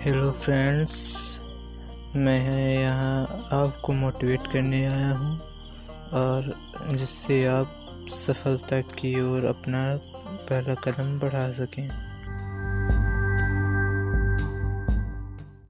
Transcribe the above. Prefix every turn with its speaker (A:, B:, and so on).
A: Hello friends मैं यहाँ आपको मोटिवेट करने आया हूँ और जिससे आप सफलता की ओर अपना पहला कदम बढ़ा सकें।